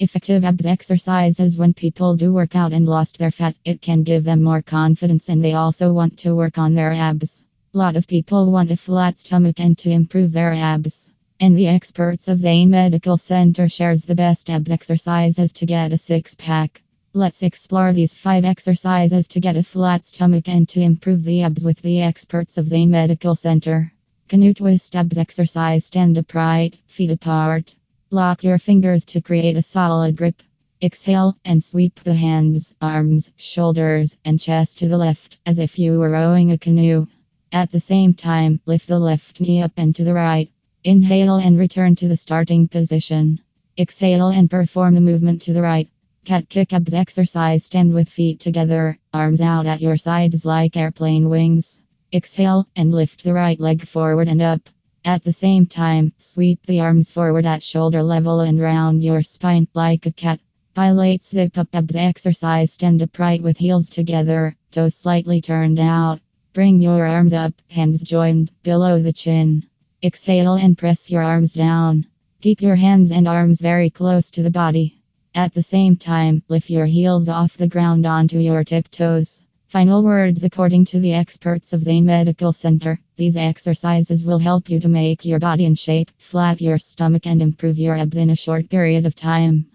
Effective abs exercises when people do work out and lost their fat, it can give them more confidence and they also want to work on their abs. Lot of people want a flat stomach and to improve their abs. And the experts of Zane Medical Center shares the best abs exercises to get a six pack. Let's explore these 5 exercises to get a flat stomach and to improve the abs with the experts of Zane Medical Center. Canoe twist abs exercise stand upright, feet apart. Lock your fingers to create a solid grip. Exhale and sweep the hands, arms, shoulders, and chest to the left as if you were rowing a canoe. At the same time, lift the left knee up and to the right. Inhale and return to the starting position. Exhale and perform the movement to the right. Cat kick abs exercise stand with feet together, arms out at your sides like airplane wings. Exhale and lift the right leg forward and up. At the same time, sweep the arms forward at shoulder level and round your spine like a cat. Pilates zip up abs exercise stand upright with heels together, toes slightly turned out. Bring your arms up, hands joined below the chin. Exhale and press your arms down. Keep your hands and arms very close to the body. At the same time, lift your heels off the ground onto your tiptoes. Final words according to the experts of Zane Medical Center. These exercises will help you to make your body in shape, flat your stomach, and improve your abs in a short period of time.